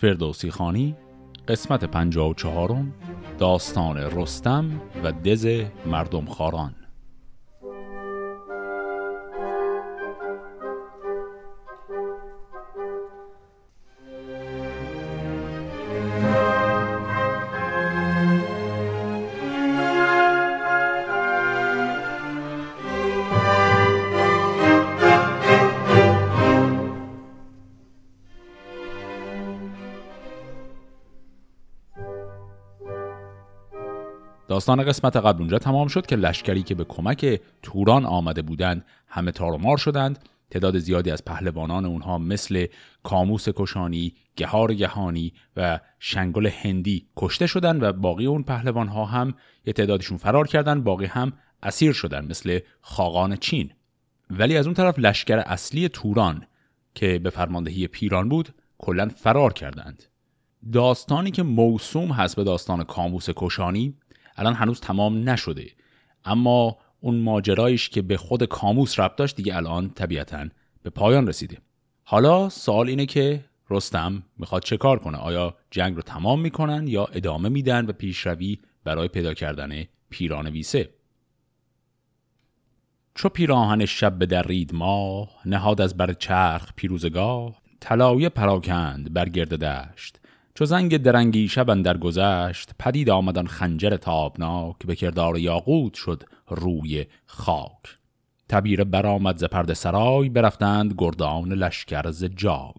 فردوسی خانی قسمت 54 داستان رستم و دز مردم خاران. داستان قسمت قبل اونجا تمام شد که لشکری که به کمک توران آمده بودند همه تار و مار شدند. تعداد زیادی از پهلوانان اونها مثل کاموس کشانی، گهار گهانی و شنگل هندی کشته شدند و باقی اون پهلوان ها هم یه تعدادشون فرار کردن باقی هم اسیر شدن مثل خاقان چین. ولی از اون طرف لشکر اصلی توران که به فرماندهی پیران بود کلا فرار کردند. داستانی که موسوم هست به داستان کاموس کشانی الان هنوز تمام نشده. اما اون ماجرایش که به خود کاموس ربط داشت دیگه الان طبیعتا به پایان رسیده. حالا سوال اینه که رستم می‌خواد چه کار کنه؟ آیا جنگ رو تمام می‌کنن یا ادامه میدن و پیشروی برای پیدا کردن پیران ویسه چو پیراهن شب رید ماه نهاد از بر چرخ پیروزگاه طلایه پراکند بر گرد دشت. چو زنگ درنگی شب در گذشت پدید آمدن خنجر تابناک به کردار یاقوت شد روی خاک. تبیر برآمد ز پرده سرای برفتند گردان لشکر ز جای.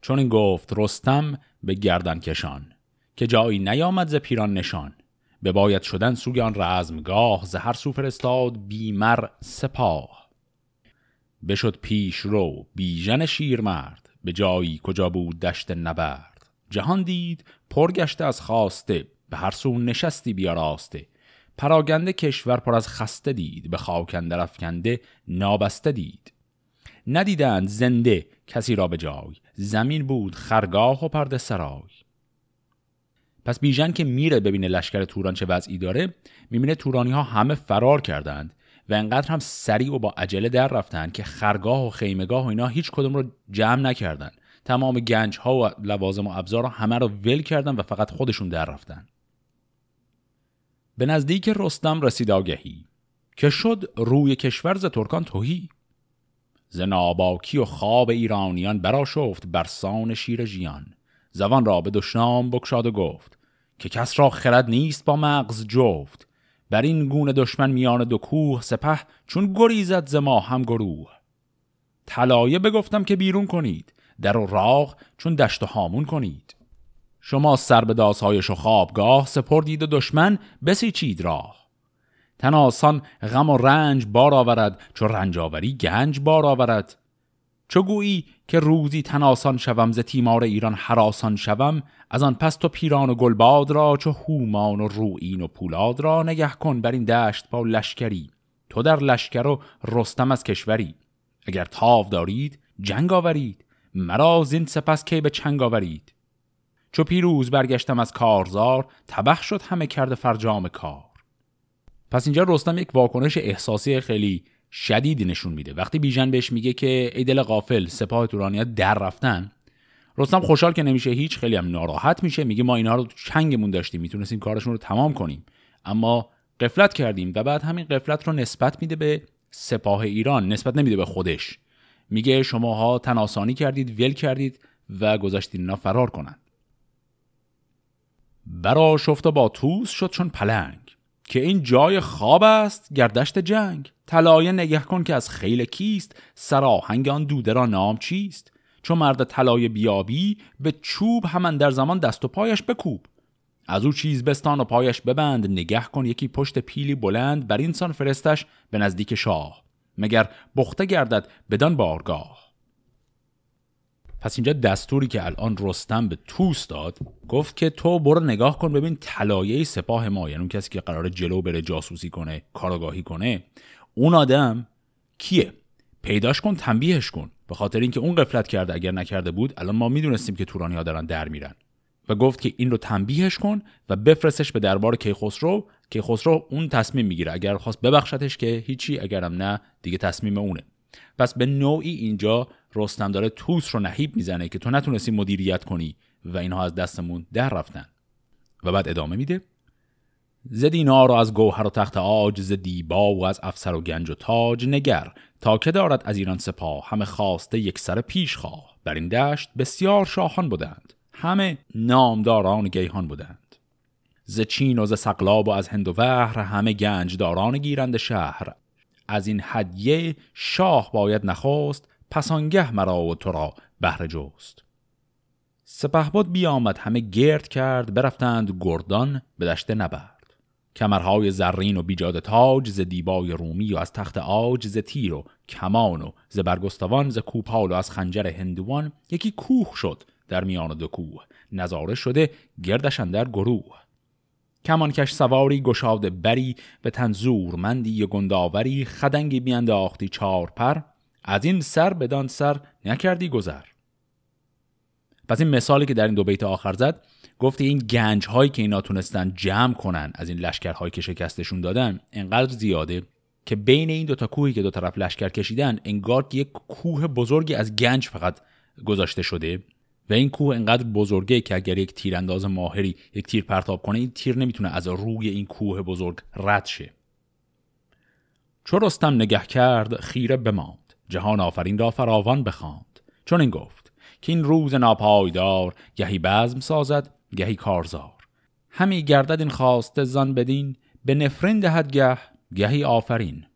چون این گفت رستم به گردن کشان که جایی نیامد ز پیران نشان. به باید شدن سوی آن رزمگاه ز هر سو فرستاد بیمر سپاه. بشد پیش رو بیژن شیرمرد به جایی کجا بود دشت نبرد. جهان دید پرگشته از خواسته به هر سو نشستی بیاراسته پراگنده کشور پر از خسته دید به خاکندر افکنده نابسته دید. ندیدند زنده کسی را به جای زمین بود خرگاه و پرده سرای. پس بیژن که میره ببینه لشکر توران چه وضعی داره می‌بینه تورانی ها همه فرار کردند و انقدر هم سریع و با عجله در رفتن که خرگاه و خیمگاه و اینا هیچ کدوم رو جمع نکردند. تمام گنج ها و لوازم و ابزار همه رو ول کردن و فقط خودشون در رفتن. به نزدیک رستم رسید آگهی که شد روی کشور ز ترکان توهی. ز ناباکی و خواب ایرانیان برا شفت برسان شیر ژیان. زبان را به دشنام بکشاد و گفت که کس را خرد نیست با مغز جفت. بر این گونه دشمن میان دو کوه سپه چون گریزد ز ما هم گروه. طلایه بگفتم که بیرون کنید. در و راغ چون دشت و هامون کنید. شما سر به داسهایش و خوابگاه سپردید و دشمن بسیچید راه. تن آسان غم و رنج بار آورد چو رنج آوری گنج بار آورد. چو گویی که روزی تن آسان شوم ز تیمار ایران حراسان شوم از آن پس تو پیران و گلباد را چو هومان و روئین و پولاد را نگه کن بر این دشت با لشکری. تو در لشکر و رستم از کشوری. اگر تاو دارید جنگ آورید. مرا زین سپس کی به چنگ آورید؟ چو پیروز برگشتم از کارزار تبخ شد همه کرده فرجام کار. پس اینجا رستم یک واکنش احساسی خیلی شدیدی نشون میده. وقتی بیژن بهش میگه که ای دل غافل سپاه تورانیا در رفتن رستم خوشحال که نمیشه هیچ خیلی هم ناراحت میشه. میگه ما اینا رو چنگمون داشتیم می‌تونستیم کارشون رو تمام کنیم. اما قفلت کردیم و بعد همین قفلت رو نسبت میده به سپاه ایران نسبت نمیده به خودش. میگه شماها تناسانی کردید ول کردید و گذاشتید اینا فرار کنند برا شفت با توس شد چون پلنگ که این جای خواب است گردشت جنگ. طلایه نگه کن که از خیل کیست سراهنگ آن دوده را نام چیست. چون مرد طلایه بیابی به چوب همان در زمان دست و پایش بکوب. از او چیز بستان و پایش ببند نگه کن یکی پشت پیلی بلند بر اینسان فرستش به نزدیک شاه. مگر بخته گردد بدان بارگاه. پس اینجا دستوری که الان رستم به توس داد گفت که تو برو نگاه کن ببین طلایه سپاه ما یعنی اون کسی که قرار جلو بره جاسوسی کنه کاراگاهی کنه. اون آدم کیه؟ پیداش کن تنبیهش کن. به خاطر اینکه اون قفلت کرده اگر نکرده بود الان ما می‌دونستیم که تورانی ها دارن در میرن. و گفت که این رو تنبیهش کن و بفرستش به دربار کیخسرو که خسرو اون تصمیم می‌گیره. اگر خواست ببخشتش که هیچی اگرم نه دیگه تصمیم اونه. پس به نوعی اینجا رستم داره توس رو نهیب می‌زنه که تو نتونستی مدیریت کنی و اینها از دستمون در رفتن. و بعد ادامه میده. ز دینار از گوهر و تخت آج ز دیبا و از افسر و گنج و تاج. نگر تا که دارد از ایران سپاه همه خواسته یک سر پیش خواه. بر این دشت بسیار شاهان بودند. همه نامداران گیهان بودند. ز چین و ز سقلاب و از هند و وهر همه گنج داران گیرند شهر. از این هدیه شاه باید نخواست پسانگه مرا و تو را بهر جست. سپهبد بیامد همه گرد کرد برفتند گردان به دشت نبرد. کمرهای زرین و بیجاد تاج ز دیبای رومی و از تخت آج ز تیر و کمان و ز برگستوان ز کوپال و از خنجر هندوان یکی کوه شد در میان دو کوه. نظاره شده گردش در گروه. کمانکش سواری گشاده بری به تنزور مندی و گنداوری خدنگی بیانداختی چار پر از این سر بدان سر نکردی گذر. پس این مثالی که در این دو بیت آخر زد گفتی این گنج هایی که اینا تونستن جمع کنن از این لشکرهایی که شکستشون دادن انقدر زیاده که بین این دو تا کوهی که دو طرف لشکر کشیدن انگار که یک کوه بزرگی از گنج فقط گذاشته شده. و این کوه انقدر بزرگه که اگر یک تیرانداز ماهری یک تیر پرتاب کنه این تیر نمی‌تونه از روی این کوه بزرگ رد شه. چو رستم نگه کرد خیره بماند. جهان آفرین را فراوان بخواند. چون این گفت که این روز ناپایدار گهی بزم سازد گهی کارزار. همی گردد این خواست زان بدین به نفرین دهد گه گهی آفرین.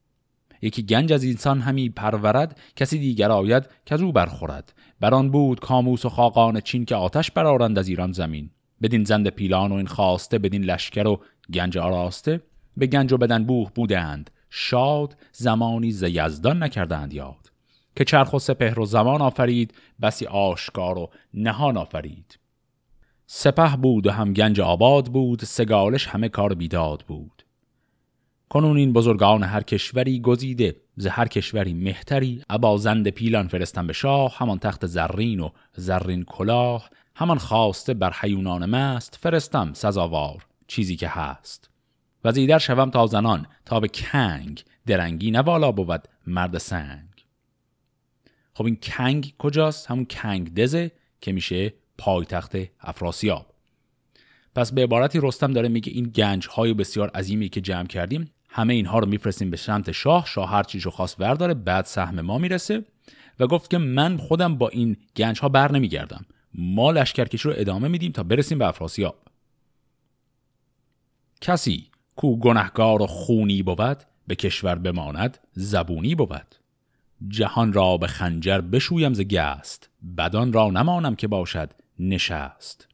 یکی گنج از انسان همی پرورد کسی دیگر آید که از او برخورد. بران بود کاموس و خاقان چین که آتش برارند از ایران زمین. بدین زند پیلان و این خواسته بدین لشکر و گنج آراسته به گنج و بدن بوه بودند. شاد زمانی ز یزدان نکردند یاد. که چرخ و سپهر و زمان آفرید بسی آشکار و نهان آفرید. سپه بود و هم گنج آباد بود سگالش همه کار بیداد بود. کنون این بزرگان هر کشوری گزیده ز هر کشوری مهتری. ابا زند پیلان فرستن به شاه همان تخت زرین و زرین کلاه. همان خواسته بر حیونان مست فرستم سزاوار چیزی که هست. و زیدر شوم تا زنان تا به کنگ درنگی نوالا بود مرد سنگ. خب این کنگ کجاست؟ همون کنگ دزه که میشه پایتخت افراسیاب. پس به عبارتی رستم داره میگه این گنج های بسیار عظیمی که جمع کردیم همه اینها رو میفرستیم به سمت شاه. شاه هر چیزو خواست برداره بعد سهم ما می‌رسه و گفت که من خودم با این گنج ها بر نمیگردم. ما لشکرکشی رو ادامه میدیم تا برسیم به افراسیاب. کسی کو گنهگار و خونی بود به کشور بماند زبونی بود. جهان را به خنجر بشویم ز گست بدان را نمانم که باشد نشست.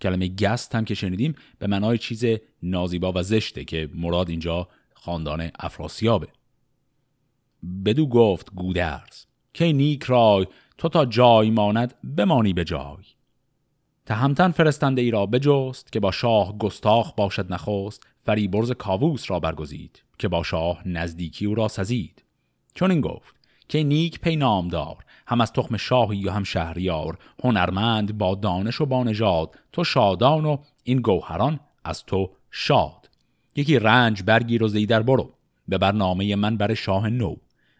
کلمه گست هم که شنیدیم به معنای چیز نازیبا و زشته که مراد اینجا خاندان افراسیابه. بدو گفت گودرز که نیک رای تو تا جای ماند بمانی به جای. تهمتن فرستنده ای را بجست که با شاه گستاخ باشد نخست فریبرز کاووس را برگزید که با شاه نزدیکی او را سزید. چون این گفت که نیک پی نامدار هم از تخم شاهی و هم شهریار هنرمند با دانش و با نژاد تو شادان و این گوهران از تو شاد. یکی رنج برگیر و زیدر برو به برنامه من بر شاه نو.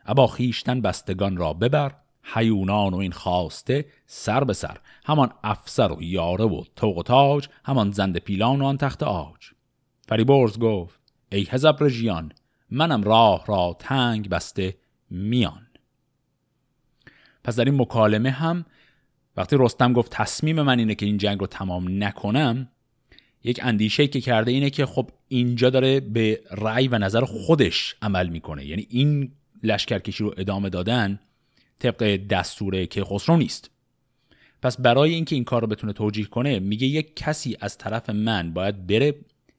ابا خیشتن بستگان را ببر حیونان و این خواسته سر به سر. همان افسر و یاره و توق و تاج همان زند پیلان و آن تخت آج. فریبرز گفت ای هزب رژیان منم راه را تنگ بسته میان. پس در این مکالمه هم وقتی رستم گفت تصمیم من اینه که این جنگ رو تمام نکنم یک اندیشه که کرده اینه که خب اینجا داره به رأی و نظر خودش عمل می‌کنه. یعنی این لشکرکشی رو ادامه دادن طبق دستور که خسرو نیست. پس برای اینکه این کار رو بتونه توجیه کنه میگه یک کسی از طرف من باید بره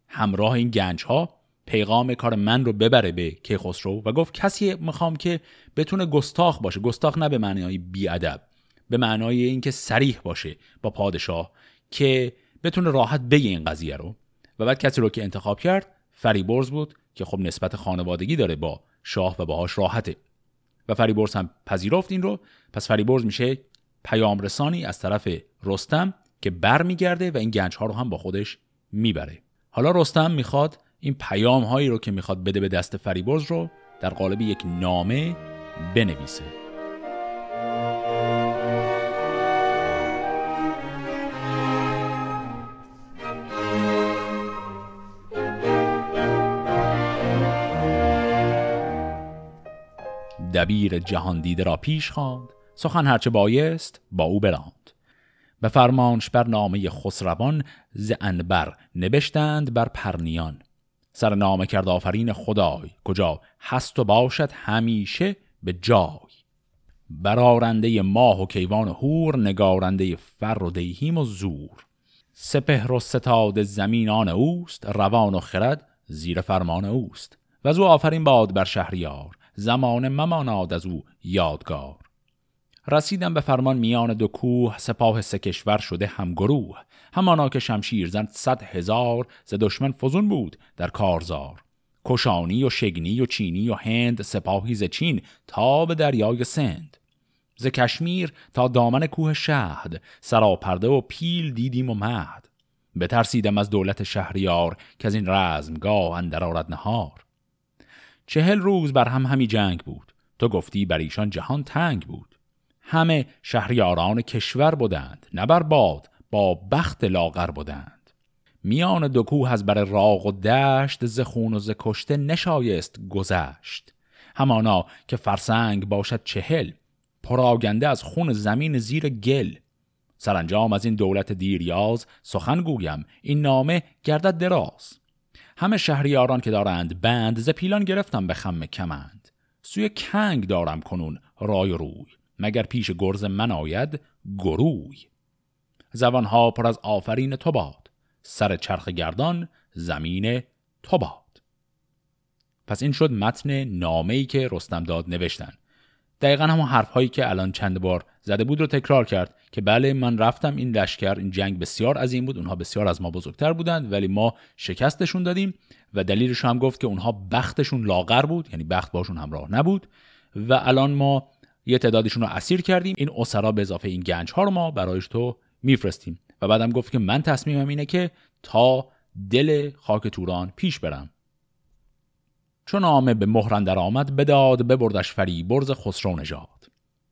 همراه این گنج ها پیغام کار من رو ببره به کیخسرو و گفت کسی می‌خوام که بتونه گستاخ باشه. گستاخ نه به معنای بیادب به معنای اینکه سریح باشه با پادشاه که بتونه راحت بگه این قضیه رو. و بعد کسی رو که انتخاب کرد فریبرز بود که خب نسبت خانوادگی داره با شاه و باهاش راحته. و فریبرز هم پذیرفت این رو. پس فریبرز میشه پیام رسانی از طرف رستم که برمیگرده و این گنج ها رو هم با خودش می‌بره. حالا رستم می‌خواد این پیام هایی رو که می‌خواد بده به دست فریبرز رو در قالب یک نامه بنویسه. دبیر جهاندیده را پیش خواند. سخن هرچه بایست با او براند. به فرمانش بر نامه خسروان ز انبر نبشتند بر پرنیان. سر نامه کرد آفرین خدای کجا هست و باشد همیشه به جای. برارنده ماه و کیوان و هور نگارنده فر و دیهیم و زور. سپهر و ستاد زمینان اوست روان و خرد زیر فرمان اوست. و از او آفرین باد بر شهریار زمان مماناد از او یادگار. رسیدم به فرمان میان دو کوه سپاه سه کشور شده هم گروه. همانا که شمشیر زند صد هزار ز دشمن فزون بود در کارزار. کشانی و شگنی و چینی و هند سپاهی ز چین تا به دریای سند. ز کشمیر تا دامن کوه شهد سراپرده و پیل دیدیم و مهد. بترسیدم از دولت شهریار که از این رزمگاه اندر آرد نهار. چهل روز بر هم همی جنگ بود. تو گفتی بر ایشان جهان تنگ بود. همه شهریاران کشور بودند نه بر باد با بخت لاغر بودند. میان دو کوه از بر راغ و دشت ز خون و ز کشته نشایست گذشت. همانا که فرسنگ باشد چهل پراگنده از خون زمین زیر گل. سرانجام از این دولت دیریاز سخن گویم این نامه گردد دراز. همه شهریاران که دارند بند ز پیلان گرفتم به خم کمند. سوی کنگ دارم کنون رای روی مگر پیش گرز من آید گروی. زبانها پر از آفرین تو باد. سر چرخ گردان زمین تو باد پس این شد متن نامه‌ای که رستم داد نوشتن. دقیقا همون حرف هایی که الان چند بار زده بود رو تکرار کرد که بله من رفتم این لشکر این جنگ بسیار عظیم بود اونها بسیار از ما بزرگتر بودند ولی ما شکستشون دادیم و دلیلش هم گفت که اونها بختشون لاغر بود یعنی بخت باشون همراه نبود و الان ما یه تعدادشون رو اسیر کردیم. این اسرا به اضافه این گنج ها رو ما برایش تو میفرستیم. و بعدم گفت که من تصمیمم اینه که تا دل خاک توران پیش برم. چون نامه به مهرندر آمد بداد ببردش فری برز خسرو نژاد.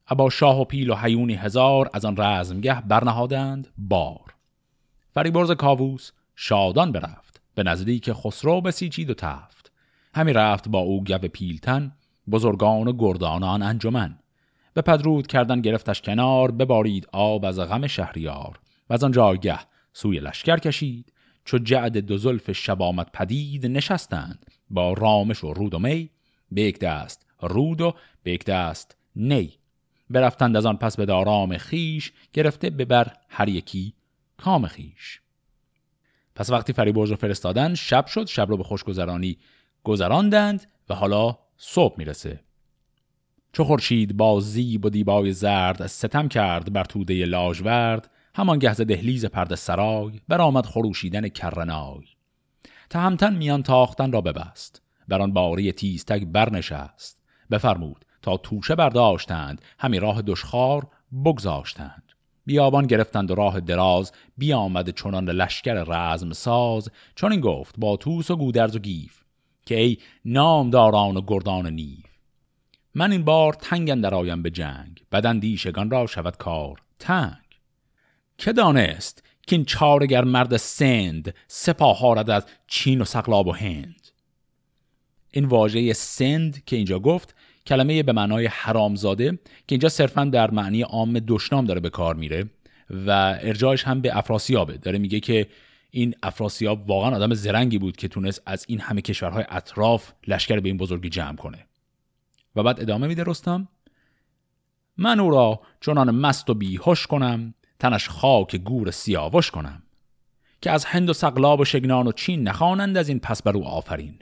ابا شاه و پیل و حیونی هزار از آن رزمگه برنهادند بار. فریبرز کاووس شادان برفت به نزدیک خسرو بسیچید و تفت. همی رفت با او گو پیلتن بزرگان و گردانان انجمن. به پدرود کردن گرفتش کنار ببارید آب از غم شهریار. و از آن جایگه سوی لشکر کشید. چو جعد دو زلف شب آمد پدید نشستند. با رامش و رود و می به یک دست رود و به یک دست نی. برفتند از آن پس به دارام خیش گرفته ببر هر یکی کام خیش پس وقتی فریبرز رو فرستادن شب شد شب رو به خوشگذرانی گذراندند و حالا صبح می‌رسه. چو خورشید با زیب و دیبای زرد ستم کرد بر توده لاژورد همان گهز دهلیز پرد سرای برآمد خروشیدن کرنای. تهمتن میان تاختن را ببست بر آن باری تیزتگ برنشست. بفرمود تا توشه برداشتند همی راه دشخار بگذاشتند. بیابان گرفتند و راه دراز بیامد چنان لشکر رزم ساز. چون این گفت با توس و گودرز و گیف که ای نامداران و گردان نیف من این بار تنگ آیم به جنگ بدن دیشگان را شود کار. تنگ! که دانست که این چارگر مرد سند سپاه هارد از چین و سقلاب و هند. این واژه سند که اینجا گفت کلمه به معنای حرامزاده که اینجا صرفا در معنی عام دشنام داره به کار میره و ارجاعش هم به افراسیابه. داره میگه که این افراسیاب واقعا آدم زرنگی بود که تونست از این همه کشورهای اطراف لشکر به این بزرگی جمع کنه. و بعد ادامه میده رستم من او را چنان مست و بیهوش کنم تنش خاک گور سیاوش کنم که از هند و سقلاب و شگنان و چین نخوانند از این پس بر او آفرین.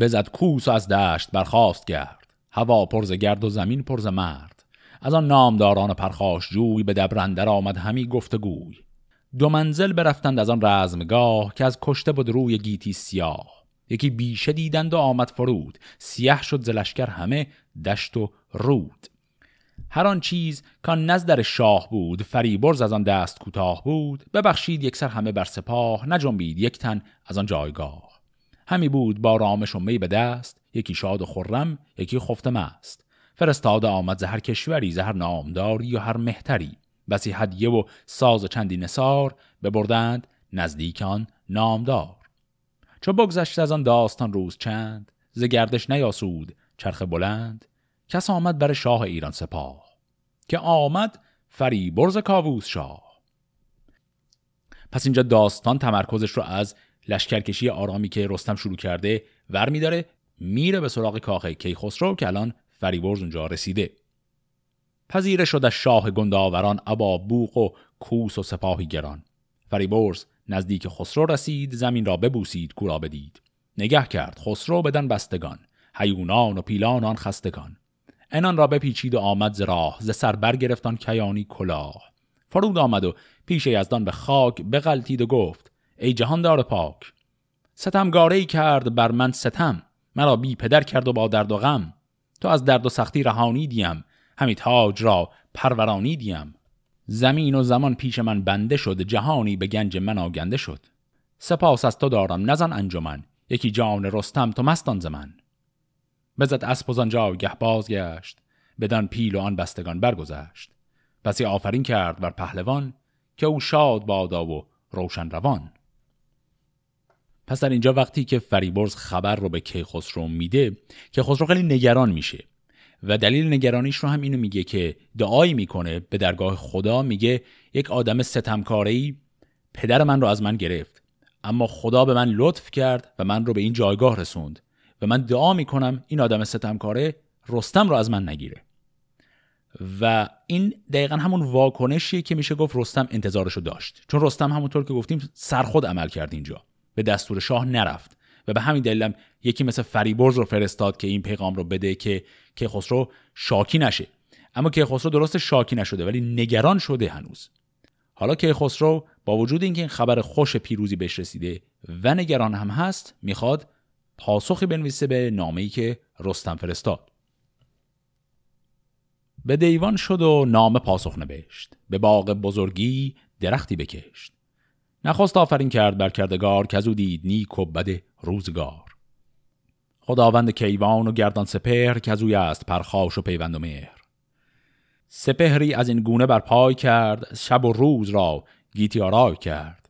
بزد کوس و از دشت برخواست گرد هوا پرز گرد و زمین پرز مرد. از آن نامداران پرخاش جوی به دبرندر آمد همی گفتگوی. دو منزل برفتند از آن رزمگاه که از کشته بود روی گیتی سیاه. یکی بیشه دیدند و آمد فرود سیاه شد زلشکر همه دشت و رود. هر آن چیز کان نزدر شاه بود فریبرز از آن دست کوتاه بود. ببخشید یک سر همه بر سپاه نجنبید یک تن از آن جایگاه. همی بود با رامش و می به دست یکی شاد و خرم یکی خفته مست فرستاده آمد زهر کشوری زهر نامداری و هر مهتری. بسی هدیه و ساز و چندی نسار ببردند نزدیکان نامدار. چو بگذشت از آن داستان روز چند ز گردش نیاسود چرخ بلند. کس آمد بر شاه ایران سپاه. که آمد فریبرز کاووس شاه. پس اینجا داستان تمرکزش رو از لشکرکشی آرامی که رستم شروع کرده ور میداره میره به سراغ کاخ کیخسرو که الان فریبرز اونجا رسیده. پذیره شد از شاه گنداوران ابا بوق و کوس و سپاهی گران. فریبرز نزدیک خسرو رسید زمین را ببوسید کورا بدید. نگه کرد خسرو بدن بستگان حیونان و پیلان آن خستگان. انان را بپیچید و آمد ز راه ز سر برگرفتان کیانی کلاه. فرود آمد و پیش یزدان به خاک بغلتید و گفت ای جهاندار پاک ستمگاره کرد بر من ستم مرا بی پدر کرد و با درد و غم. تو از درد و سختی رهانی دیم همی تاج را پرورانی دیم زمین و زمان پیش من بنده شد جهانی به گنج من آگنده شد. سپاس از تو دارم نزن انجمن یکی جان رستم تو مستان زمن بزد اسب و جا گه بازگشت. بدان پیل و آن بستگان برگذشت. پسی آفرین کرد بر پهلوان که او شاد بادا و روشن روان. پس در اینجا وقتی که فریبرز خبر رو به کیخسرو میده که خسرو خیلی نگران میشه و دلیل نگرانیش رو هم اینو میگه که دعایی می‌کنه به درگاه خدا میگه یک آدم ستمکاری پدر من رو از من گرفت اما خدا به من لطف کرد و من رو به این جایگاه رسوند. و من دعا می‌کنم این آدم ستمکاره رستم رو از من نگیره. و این دقیقا همون واکنشیه که میشه گفت رستم انتظارشو داشت. چون رستم همونطور که گفتیم سرخود عمل کرد اینجا. به دستور شاه نرفت. و به همین دلیلم یکی مثل فریبرز رو فرستاد که این پیغام رو بده که که خسرو شاکی نشه. اما که خسرو درست شاکی نشده ولی نگران شده هنوز. حالا که خسرو با وجود اینکه این خبر خوش پیروزی بهش رسیده و نگران هم هست می‌خواد پاسخی بنویسه به نامه‌ای که رستم فرستاد. به دیوان شد و نامه پاسخ نوشت به باغ بزرگی درختی بکشت. نخواست آفرین کرد بر کردگار که از او دید نیک و بد روزگار. خداوند کیوان و گردان سپهر که از اوی است پرخاش و پیوند و مهر. سپهری از این گونه بر پای کرد شب و روز را گیتی آرای کرد.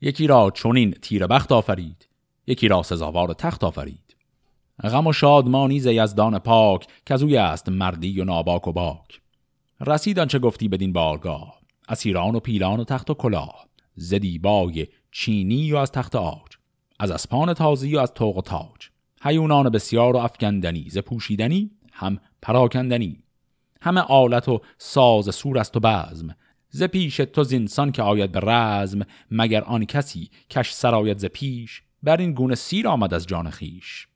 یکی را چونین تیر بخت آفرید. یکی را سزاوار تخت آفرید. غم و شادمانی ز یزدان پاک که از است مردی و ناباک و باک. رسید چه گفتی بدین بارگاه اسیران و پیلان و تخت و کلاه. زدیبای چینی و از تخت آج از اسپان تازی و از توق و تاج. حیونان بسیار و افگندنی ز پوشیدنی هم پراکندنی. همه آلت و ساز سور است و بزم ز پیش تو زینسان که آید به رزم مگر آن کسی کش سرایت ز پیش؟ بر این گونه سیر آمد از جان خیش.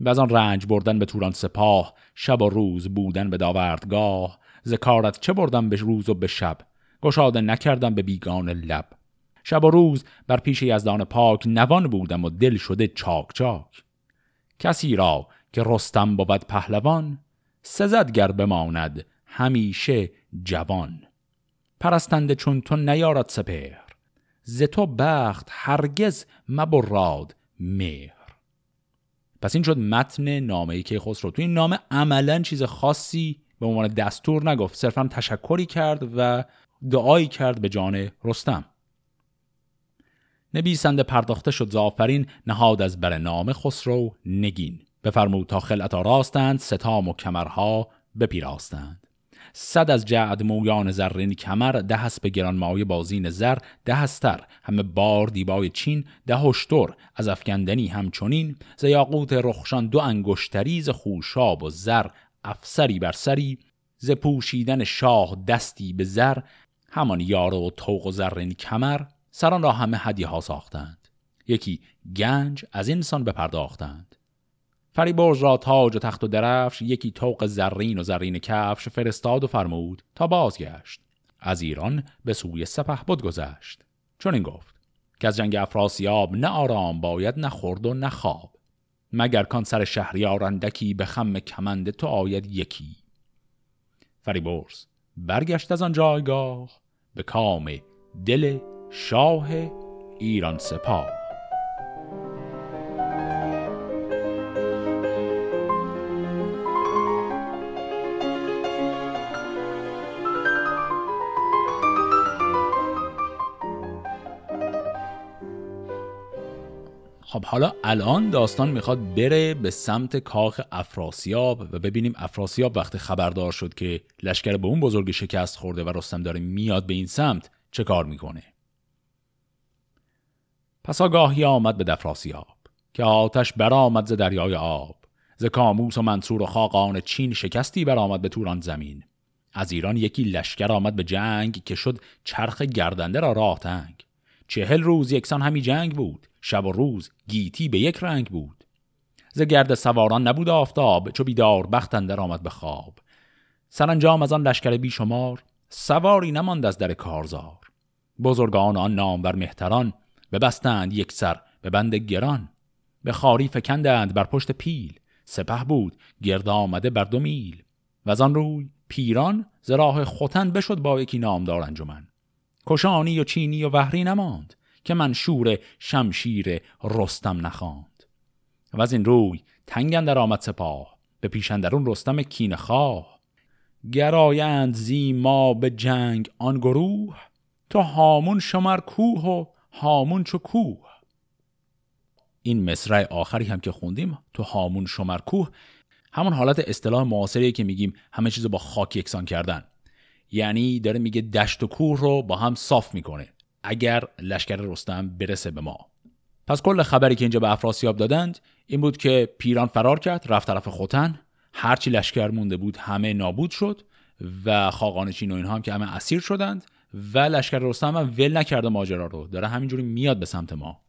و از آن رنج بردن به توران سپاه شب و روز بودن به داوردگاه. ز کارت چه بردم به روز و به شب؟ گشاده نکردم به بیگان لب. شب و روز بر پیش یزدان پاک نوان بودم و دل شده چاک چاک. کسی را که رستم بود پهلوان سزد گر بماند همیشه جوان. پرستنده چون تو نیارد سپهر. ز تو بخت هرگز مبراد مهر. پس این شد متن نامه که خسرو تو این نامه عملا چیز خاصی به عنوان دستور نگفت. صرفا تشکری کرد و دعایی کرد به جان رستم. نبیسنده پرداخته شد زافرین نهاد از بر نام خسرو نگین. بفرمود تا خلعت راستند ستام و کمرها بپیراستند. صد از جعد مویان زرین کمر ده هست به گرانمایه بازین زر ده هستر همه بار دیبای چین ده هشتر از افگندنی همچنین. ز یاقوت رخشان دو انگشتری ز خوشاب و زر افسری بر سری. ز پوشیدن شاه دستی به زر همان یار و توق و زرین کمر. سران را همه هدیه ها ساختند. یکی گنج از اینسان بپرداختند. فریبرز را تاج و تخت و درفش یکی توق زرین و زرین کفش فرستاد و فرمود تا بازگشت. از ایران به سوی سپه بود گذشت. چون این گفت که از جنگ افراسیاب نه آرام باید نه خورد و نه خواب. مگر کان سر شهریار اندکی به خم کمند تو آید یکی؟ فریبرز برگشت از آن جایگاه به کام دل شاه ایران سپاه. خب حالا الان داستان می‌خواد بره به سمت کاخ افراسیاب و ببینیم افراسیاب وقتی خبردار شد که لشکر به اون بزرگ شکست خورده و رستم داره میاد به این سمت چه کار می‌کنه؟ پس آگاهی آمد به دفراسیاب که آتش برآمد ز دریای آب ز کاموس و منصور و خاقان چین شکستی برآمد به توران زمین. از ایران یکی لشکر آمد به جنگ که شد چرخ گردنده را راه تنگ. چهل روز یکسان همی جنگ بود. شب و روز گیتی به یک رنگ بود. ز گرد سواران نبود آفتاب چو بیدار بختندر آمد به خواب. سرانجام از آن لشکر بیشمار سواری نماند از در کارزار. بزرگان آن نام بر مهتران ببستند یک سر به بند گران. به خاری فکندند بر پشت پیل سپه بود گرد آمده بر دو میل. و از آن روی پیران ز راه خوتن بشد با یکی نامدار انجمن. کشانی و چینی و وحری نماند که من شور شمشیر رستم نخواند. و از این روی تنگن در آمد سپاه به پیشندرون رستم کین خواه. گرایند زی ما به جنگ آن گروه تو هامون شمر کوه و هامون چو کوه. این مصرع آخری هم که خوندیم تو هامون شمر کوه همون حالت اصطلاح معاصری که میگیم همه چیز با خاک یکسان کردن. یعنی داره میگه دشت و کوه رو با هم صاف می‌کنه. اگر لشکر رستم برسه به ما. پس کل خبری که اینجا به افراسیاب دادند این بود که پیران فرار کرد رفت طرف خوتن. هرچی لشکر مونده بود همه نابود شد و خاقان چین و اینها هم که همه اسیر شدند و لشکر رستم هم ول نکرده ماجرا رو. داره همینجوری میاد به سمت ما.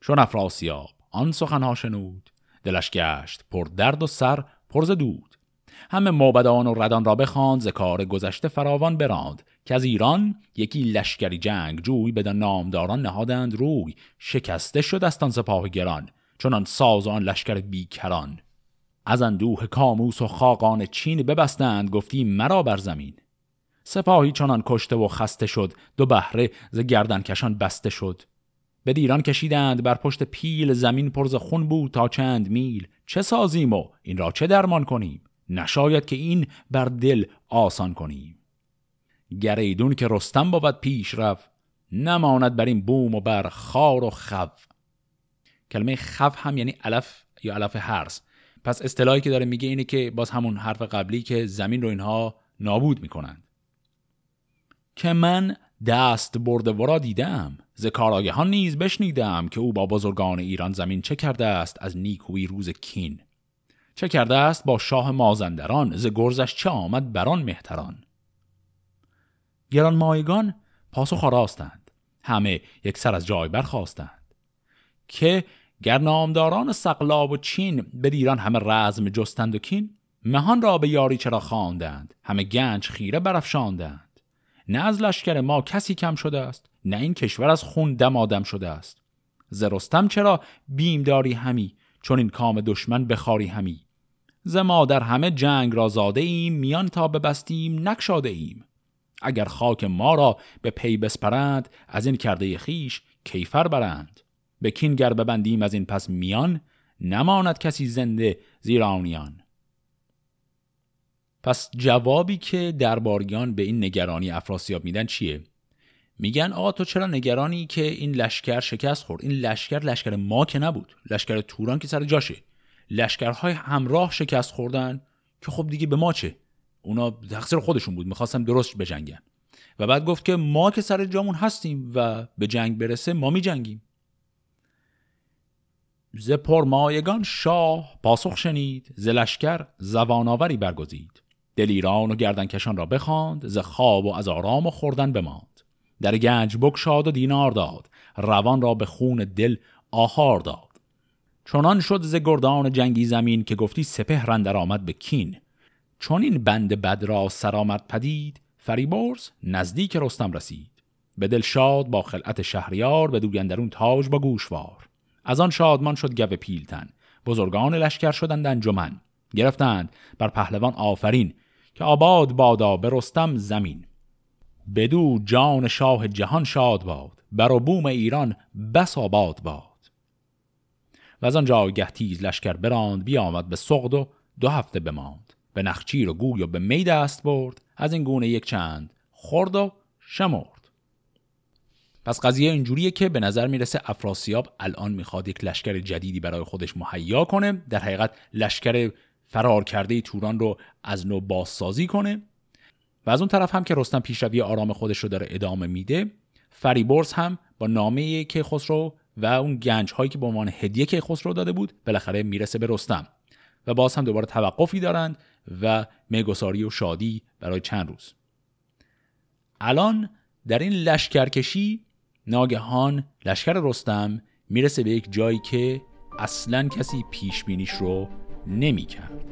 چون افراسیاب آن سخنها شنود. دلش گشت پر درد و سر پرز دود. همه موبدان و ردان را بخواند ز کار گذشته فراوان براند. که از ایران یکی لشکری جنگ جوی به نامداران نهادند روی. شکسته شد از سپاه گران چنان ساز آن لشکر بیکران. از اندوه کاموس و خاقان چین ببستند گفتی مرا بر زمین. سپاهی چنان کشته و خسته شد دو بهره ز گردن کشان بسته شد. به دیران کشیدند بر پشت پیل زمین پرز خون بود تا چند میل. چه سازیم و این را چه درمان کنیم؟ نشاید که این بر دل آسان کنیم گریدون که رستم بود پیش رفت نماند بر این بوم و بر خار و خف کلمه خف هم یعنی علف یا علف هرس پس اصطلاحی که داره میگه اینه که باز همون حرف قبلی که زمین رو اینها نابود می‌کنند. که من دست برده ورا دیدم ز کاراگهان نیز بشنیدم که او با بزرگان ایران زمین چه کرده است از نیکوی روز کین. چه کرده است با شاه مازندران؟ ز گرزش چه آمد بران مهتران؟ گران مایگان پاسخ راستند. همه یک سر از جای برخواستند که گر نامداران سقلاب و چین به ایران همه رزم جستند و کین مهان را به یاری چرا خواندند؟ همه گنج خیره برافشاندند. نه از لشکر ما کسی کم شده است نه این کشور از خون دمادم شده است. زرستم چرا بیم داری همی چون این کام دشمن بخاری همی؟ ز ما در همه جنگ را زاده ایم میان تا ببستیم نکشاده ایم. اگر خاک ما را به پی بسپرند از این کرده خیش کیفر برند؟ به کینگر ببندیم از این پس میان نماند کسی زنده زیرانیان. پس جوابی که درباریان به این نگرانی افراسیاب میدن چیه؟ میگن آقا تو چرا نگرانی که این لشکر شکست خورد؟ این لشکر لشکر ما که نبود لشکر توران که سر جاشه. لشکرهای همراه شکست خوردن که خب دیگه به ما چه؟ اونا تقصیر خودشون بود می‌خواستم درست بجنگن. و بعد گفت که ما که سر جامون هستیم و به جنگ برسه ما می جنگیم ز پرمایگان شاه پاسخ شنید ز لشکر زوانآوری برگزید. دلیران و گردنکشان را بخواند ز خواب و از آرام و خوردن بماند. در گنج بکشاد و دینار داد. روان را به خون دل آهار داد. چنان شد ز گردان جنگی زمین که گفتی سپه رندر آمد به کین. چون این بند بد را سرآمد پدید فریبرز نزدیک رستم رسید. به دل شاد با خلعت شهریار به دوگندرون تاج با گوشوار. از آن شادمان شد گو پیلتن. بزرگان لشکر شدند انجمن. گرفتند بر پهلوان آفرین که آباد بادا به رستم زمین. بدو جان شاه جهان شاد باد بر بوم ایران بس آباد باد. و از آن جایگه تیز لشکر براند بیامد به سغد و دو هفته بماند. به نخچیر و گوی و به می دست برد از این گونه یک چند خورد و شمرد. پس قضیه اینجوریه که به نظر می‌رسه افراسیاب الان می‌خواد یک لشکر جدیدی برای خودش مهیا کنه در حقیقت لشکر فرار کرده توران رو از نو بازسازی کنه. و از اون طرف هم که رستم پیشروی آرام خودش رو داره ادامه میده فریبرز هم با نامه کیخسرو و اون گنج هایی که به عنوان هدیه کیخسرو داده بود بالاخره می‌رسه به رستم و باز هم دوباره توقفی دارند و میگساری و شادی برای چند روز الان در این لشکرکشی ناگهان لشکر رستم می‌رسه به یک جایی که اصلا کسی پیش بینیش رو نمی‌کرد.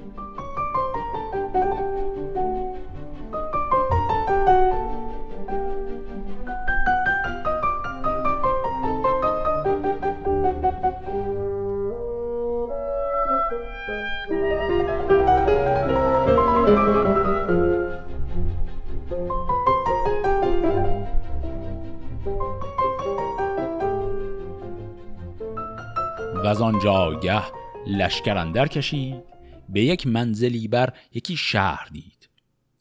و از آن جاگه لشکر اندر کشید به یک منزلی بر یکی شهر دید.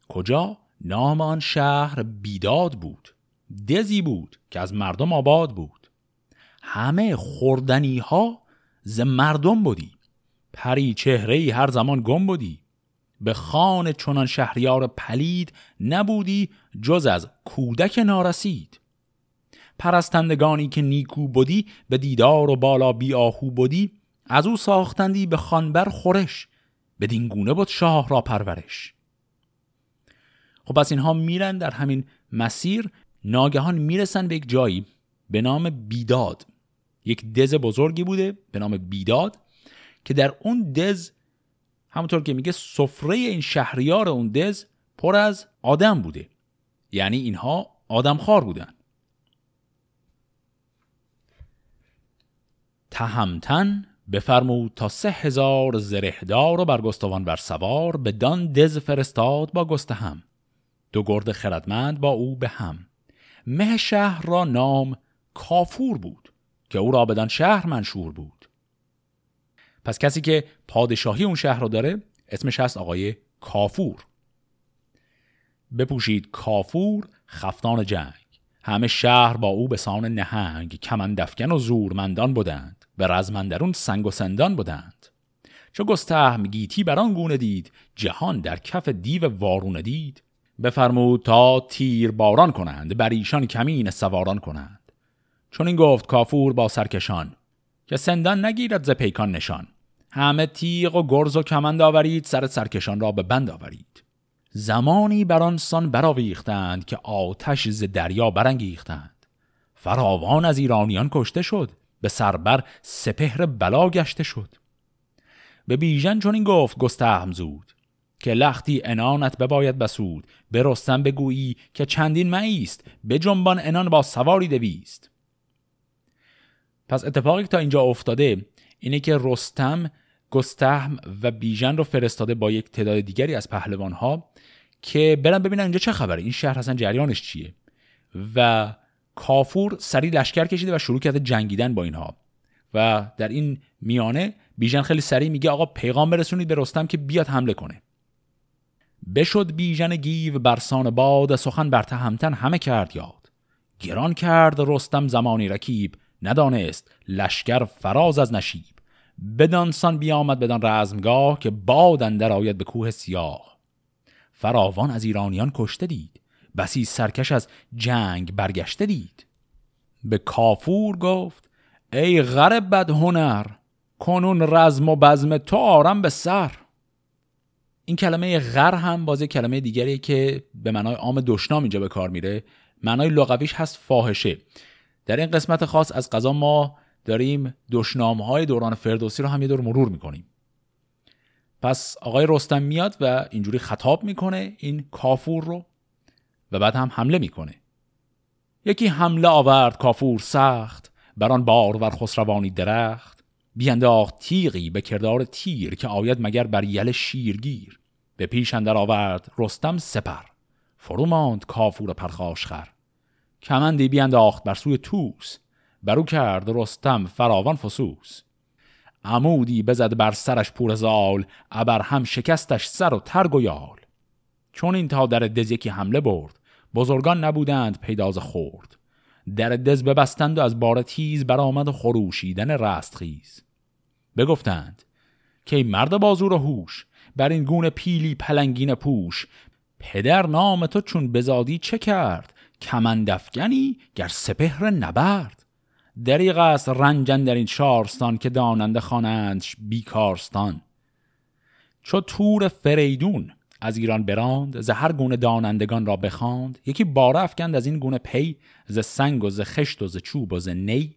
کجا؟ نام آن شهر بیداد بود دزی بود که از مردم آباد بود. همه خوردنی ها ز مردم بودی پری چهره هر زمان گم بودی به خان چنان شهریار پلید نبودی جز از کودک نارسید. پرستندگانی که نیکو بودی به دیدار و بالا بیاهو بودی از او ساختندی به خانبر خورش به گونه بود شاه را پرورش. خب پس اینها میرن در همین مسیر ناگهان می‌رسن به یک جایی به نام بیداد. یک دز بزرگی بوده به نام بیداد که در اون دز همونطور که میگه سفره این شهریار اون دز پر از آدم بوده. یعنی اینها آدمخوار بودن. تهمتن بفرمود تا سه هزار زرهدار و برگستوان بر سوار به دان دز فرستاد با هم دو گرد خردمند با او به هم. مه شهر را نام کافور بود که او را بدان شهر منشور بود. پس کسی که پادشاهی اون شهر را داره اسمش هست آقای کافور. بپوشید کافور خفتان جنگ. همه شهر با او به سان نهنگ کمندفکن و زورمندان بودند. به رزمندرون سنگ و سندان بودند. چو گستهم گیتی بران گونه دید جهان در کف دیو وارونه دید. بفرمود تا تیر باران کنند بر ایشان کمین سواران کنند. چون این گفت کافور با سرکشان که سندان نگیرد ز پیکان نشان. همه تیغ و گرز و کمند آورید سر سرکشان را به بند آورید. زمانی بر آن سان براویختند که آتش ز دریا برانگیختند. فراوان از ایرانیان کشته شد. به سربر سپهر بلا گشته شد. به بیژن چون این گفت گستهم زود که لختی انانت بباید بسود به رستم بگویی که چندین معیست به جنبان انان با سواری دویست. پس اتفاقی که تا اینجا افتاده اینه که رستم گستهم و بیژن رو فرستاده با یک تعداد دیگری از پهلوان ها که برن ببینن اینجا چه خبره این شهر اصلا جریانش چیه؟ و کافور سری لشکر کشیده و شروع کرده جنگیدن با اینها. و در این میانه بیژن خیلی سریع میگه آقا پیغام برسونید به رستم که بیاد حمله کنه. بشد بیژن گیو برسان باد سخن بر تهمتن همه کرد یاد. گران کرد رستم زمانی رکیب ندانست لشکر فراز از نشیب. بدانسان بیامد بدان رزمگاه که باد اندر آید به کوه سیاه. فراوان از ایرانیان کشته دید. بسی سرکش از جنگ برگشته دید. به کافور گفت ای غرب بد هنر کنون رزم و بزم تو آرم به سر. این کلمه غر هم بازی کلمه دیگری که به معنای عام دشنام اینجا به کار میره. معنای لغویش هست فاحشه. در این قسمت خاص از قضا ما داریم دشنام های دوران فردوسی رو هم یه دور مرور می‌کنیم. پس آقای رستم میاد و اینجوری خطاب می‌کنه این کافور رو. و بعد هم حمله می‌کنه. یکی حمله آورد کافور سخت بران بار ور خسروانی درخت. بینداخت تیغی به کردار تیر که آید مگر بر یل شیرگیر. به پیش اندر آورد رستم سپر. فرو ماند کافور پرخاش خر. کمندی بینداخت بر سوی توس برو کرد رستم فراوان فسوس. عمودی بزد بر سرش پور زال ابر هم شکستش سر و ترگ و یال. چون این تا در دز یکی حمله برد. بزرگان نبودند پیداز خورد در دز ببستند و از بار تیز برآمد و خروشیدن رستخیز بگفتند که مرد بازور و هوش بر این گونه پیلی پلنگین پوش پدر نام تو چون بزادی چه کرد؟ کمندفگنی گر سپهر نبرد. دریغ است رنجن در این شارستان که داننده خوانندش بیکارستان. چو تور فریدون از ایران براند ز هر گونه دانندگان را بخواند. یکی باره افکند از این گونه پی ز سنگ و ز خشت و ز چوب و ز نی.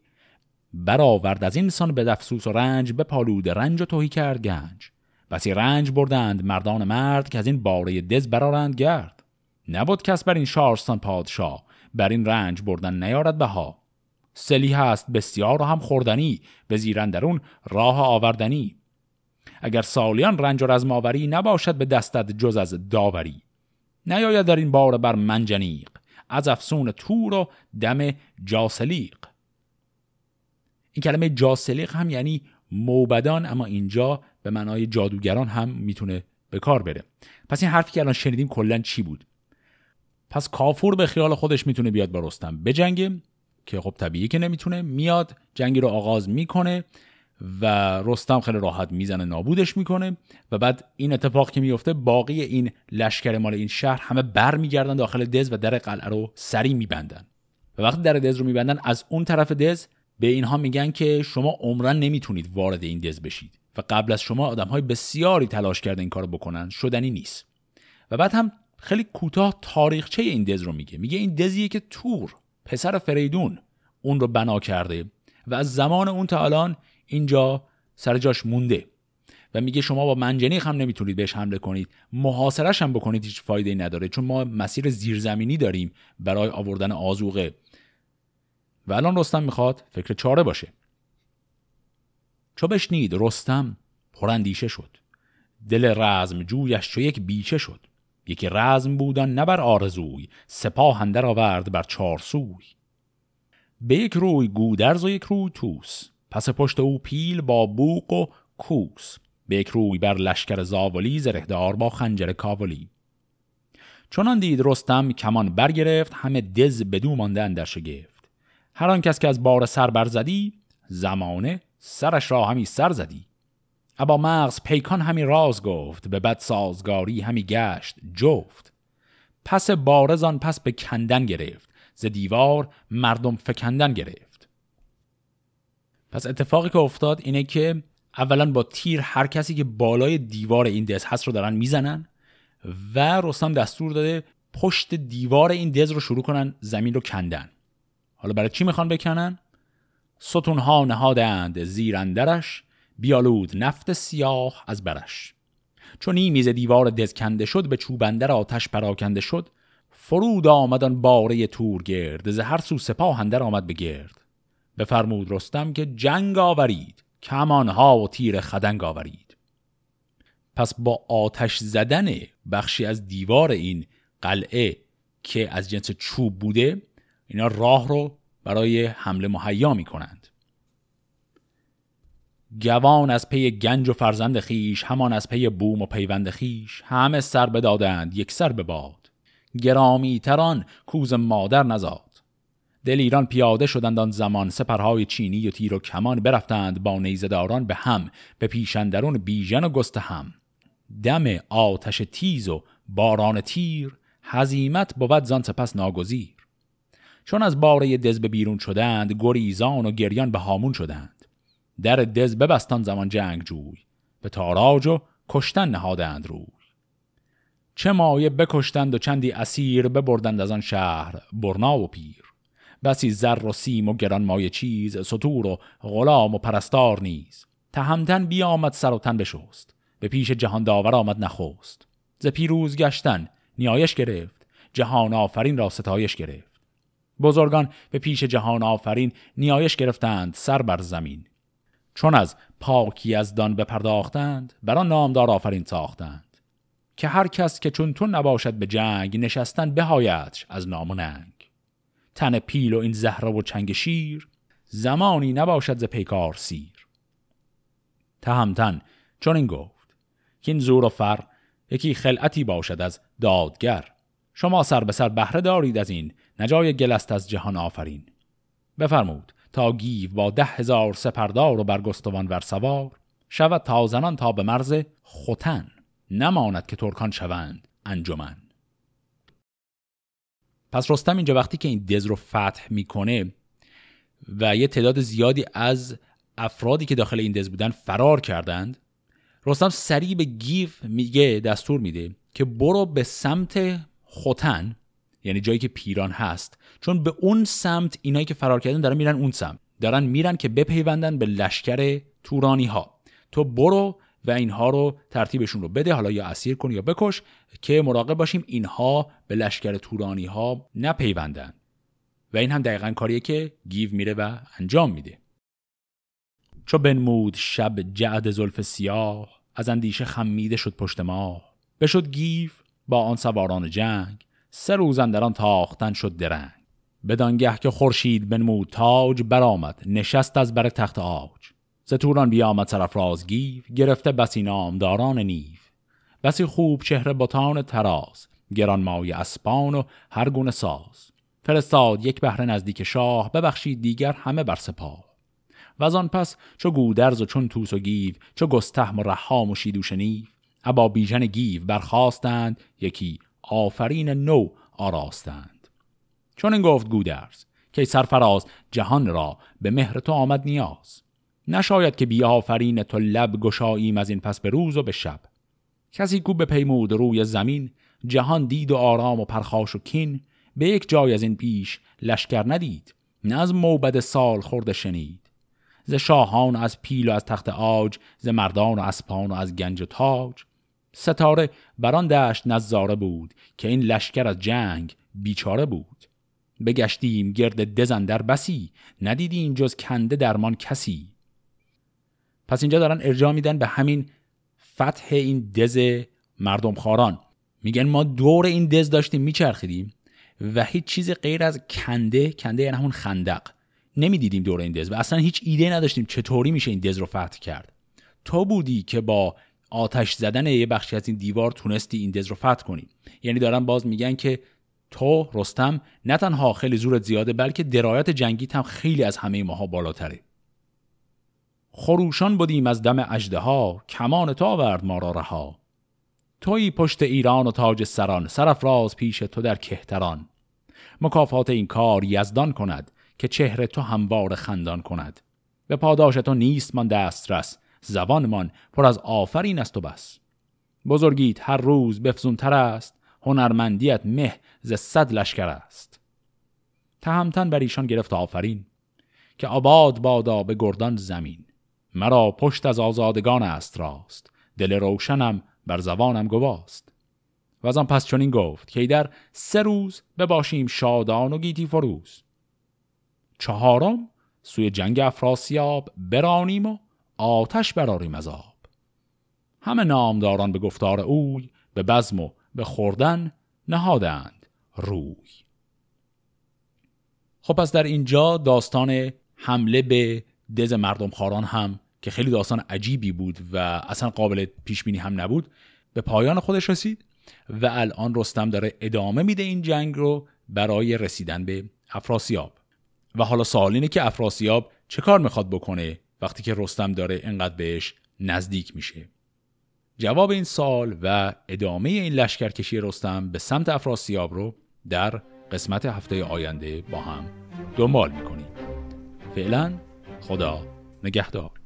برآورد از این سان به دفسوس و رنج به پالود رنج و توهی کرد گنج. بسی رنج بردند مردان مرد که از این باره دز برارند گرد. نبود کس بر این شارستان پادشاه بر این رنج بردن نیارد بها. سلی هست بسیار و هم خوردنی به زیرندرون راه آوردنی. اگر سالیان رنج و رزماوری نباشد به دستت جز از داوری. نیاید در این بار بر منجنیق از افسون تور و دم جاسلیق. این کلمه جاسلیق هم یعنی موبدان اما اینجا به معنای جادوگران هم می‌تونه به کار بره. پس این حرفی که الان شنیدیم کلا چی بود؟ پس کافور به خیال خودش می‌تونه بیاد با رستم. بجنگه که خب طبیعی که نمی‌تونه. میاد جنگی رو آغاز می‌کنه. و رستم خیلی راحت می‌زنه نابودش می‌کنه و بعد این اتفاق که میفته باقی این لشکر مال این شهر همه بر میگردن داخل دز و در قلعه رو سری میبندن. و وقتی در دز رو میبندن از اون طرف دز به اینها میگن که شما عمرن نمی‌تونید وارد این دز بشید و قبل از شما آدم های بسیاری تلاش کرده این کارو بکنن شدنی نیست. و بعد هم خیلی کوتاه تاریخچه این دز رو میگه. میگه این دزیه که تور پسر فریدون اون رو بنا کرده و از زمان اون تا الان اینجا سر جاش مونده و میگه شما با منجنیق هم نمی‌تونید بهش حمله کنید. محاصرش هم بکنید هیچ فایده ای نداره چون ما مسیر زیرزمینی داریم برای آوردن آزوقه و الان رستم می‌خواد فکر چاره باشه. چو بشنید رستم پرندیشه شد. دل رزم جویش چو یک بیچه شد. یکی رزم بودن نبر آرزوی سپاه اندر آورد بر چار سوی به یک روی گودرز و یک روی توس. پس پشت او پیل با بوق و کوس. به یک روی بر لشکر زاولی زرهدار با خنجر کاولی. چنان دید رستم کمان برگرفت همه دز بدو مانده اندر شگفت. هر آن کس که از بار سر برزدی زمانه سرش را همی سر زدی. ابا مغز پیکان همی راز گفت به بد سازگاری همی گشت جفت. پس بارزان پس به کندن گرفت ز دیوار مردم فکندن گرفت. پس اتفاقی که افتاد اینه که اولا با تیر هر کسی که بالای دیوار این دز هست رو دارن می‌زنن و رستم دستور داده پشت دیوار این دز رو شروع کنن زمین رو کندن. حالا برای چی می‌خوان بکنن؟ ستونها نهادند زیرندرش بیالود نفت سیاه از برش. چون این میز دیوار دز کنده شد به چوبندر آتش پراکنده شد فرود آمدن باره تور گرد ز هر سو سپاه اندر آمد به گرد. بفرمود رستم که جنگ آورید کمانها و تیر خدنگ آورید. پس با آتش زدن بخشی از دیوار این قلعه که از جنس چوب بوده اینا راه رو برای حمله مهیا می کنند گوان از پی گنج و فرزند خیش همان از پی بوم و پیوند خیش همه سر بدادند یک سر به باد گرامی تران کوز مادر نزاد. دل ایران پیاده شدند آن زمان. سپرهای چینی و تیر و کمان برفتند با نیزداران به هم به پیشندرون بیژن و گست هم. دم آتش تیز و باران تیر هزیمت بود زان سپس ناگزیر. چون از باره دز به بیرون شدند گریزان و گریان به هامون شدند. در دز ببستان زمان جنگ جوی به تاراج و کشتن نهادند روی. چه مایه بکشتند و چندی اسیر ببردند از آن شهر برنا و پیر. بسی زر و سیم و گران مایه چیز سطور و غلام و پرستار نیز. تهمتن بیامد سر و تن بشست. به پیش جهان داور آمد نخست. ز پیروز گشتن نیایش گرفت. جهان آفرین را ستایش گرفت. بزرگان به پیش جهان آفرین نیایش گرفتند سر بر زمین. چون از پاکی از دان بپرداختند بر آن نامدار آفرین ساختند. که هر کس که چون تو نباشد به جنگ نشستن بهایتش از نام تن پیل و این زهره و چنگ شیر زمانی نباشد ز پیکار سیر. تهمتن چون این گفت که این زور و فر یکی خلعتی باشد از دادگر. شما سر به سر بهره دارید از این نجای گل است از جهان آفرین. بفرمود تا گیو با ده هزار سپردار و برگستوان ور سوار شود تازنان تا به مرز خوتن نماند که ترکان شوند انجمن. پس رستم اینجا وقتی که این دز رو فتح می‌کنه و یه تعداد زیادی از افرادی که داخل این دز بودن فرار کردند رستم سریع به گیف میگه دستور میده که برو به سمت خوتن یعنی جایی که پیران هست چون به اون سمت اینایی که فرار کردن دارن میرن اون سمت. دارن میرن که بپیوندن به لشکر تورانی ها تو برو و اینها رو ترتیبشون رو بده حالا یا اسیر کن یا بکش که مراقب باشیم اینها به لشکر تورانی ها نپیوندن. و این هم دقیقا کاریه که گیو میره و انجام میده. چو بنمود شب جعد زلف سیاه از اندیشه خمیده شد پشت ماه. بشد گیو با آن سواران جنگ سه روز اندران تاختن شد درنگ. بدانگه که خورشید بنمود تاج برآمد نشست از بر تخت عاج. ز توران بیامد سرفراز گیو گرفته بسی نامداران نیو. بسی خوب چهره بتان تراز گران مای اسپان و هر گونه ساز. فرستاد یک بهره نزدیک شاه ببخشید دیگر همه بر سپاه. و آن پس چو گودرز و چون توس و گیو چو گستهم و رحام و شیدوش نیو. ابا بیژن گیو برخواستند یکی آفرین نو آراستند. چون این گفت گودرز که سرفراز جهان را به مهر تو آمد نیاز. نشاید که بی آفرین تو لب گشاییم از این پس به روز و به شب. کسی کو به پیمود روی زمین جهان دید و آرام و پرخاش و کین به یک جای از این پیش لشکر ندید نه از موبد سال خورده شنید. ز شاهان و از پیل و از تخت آج ز مردان و اسپان و از گنج و تاج. ستاره بران دشت نظاره بود که این لشکر از جنگ بیچاره بود. بگشتیم گرد دزن در بسی ندیدیم جز کنده درمان کسی. پس اینجا دارن ارجاع میدن به همین فتح این دز مردم خاران میگن ما دور این دز داشتیم میچرخیدیم و هیچ چیز غیر از کنده کنده یعنی همون خندق نمی‌دیدیم دور این دز و اصلا هیچ ایده نداشتیم چطوری میشه این دز رو فتح کرد. تو بودی که با آتش زدن یه بخشی از این دیوار تونستی این دز رو فتح کنی. یعنی دارن باز میگن که تو رستم نه تنها خیلی زورت زیاده بلکه درایت جنگیت هم خیلی از همه ماها بالاتره. خروشان بودیم از دم اجده ها کمان تو آورد ما را رها. توی پشت ایران و تاج سران سرفراز پیش تو در کهتران. مکافات این کار یزدان کند که چهره تو هموار خندان کند. به پاداش تو نیست من دسترس زبانمان پر از آفرین است و بس. بزرگیت هر روز بفزونتر است هنرمندیت مه ز صد لشکر است. تهمتن بر ایشان گرفت آفرین که آباد بادا به گردان زمین. مرا پشت از آزادگان است راست. دل روشنم بر زبانم گواست. و از آن پس چنین گفت که در سه روز بباشیم شادان و گیتی فروز. چهارم سوی جنگ افراسیاب برانیم و آتش براریم از آب. همه نامداران به گفتار اوی به بزم و به خوردن نهادند روی. خب پس در اینجا داستان حمله به دز مردم خاران هم که خیلی داستان عجیبی بود و اصلا قابل پیش بینی هم نبود به پایان خودش رسید و الان رستم داره ادامه میده این جنگ رو برای رسیدن به افراسیاب. و حالا سوال اینه که افراسیاب چه کار می‌خواد بکنه وقتی که رستم داره انقدر بهش نزدیک میشه؟ جواب این سال و ادامه این لشکرکشی رستم به سمت افراسیاب رو در قسمت هفته آینده با هم دنبال می‌کنیم. فعلا خدا نگهدار.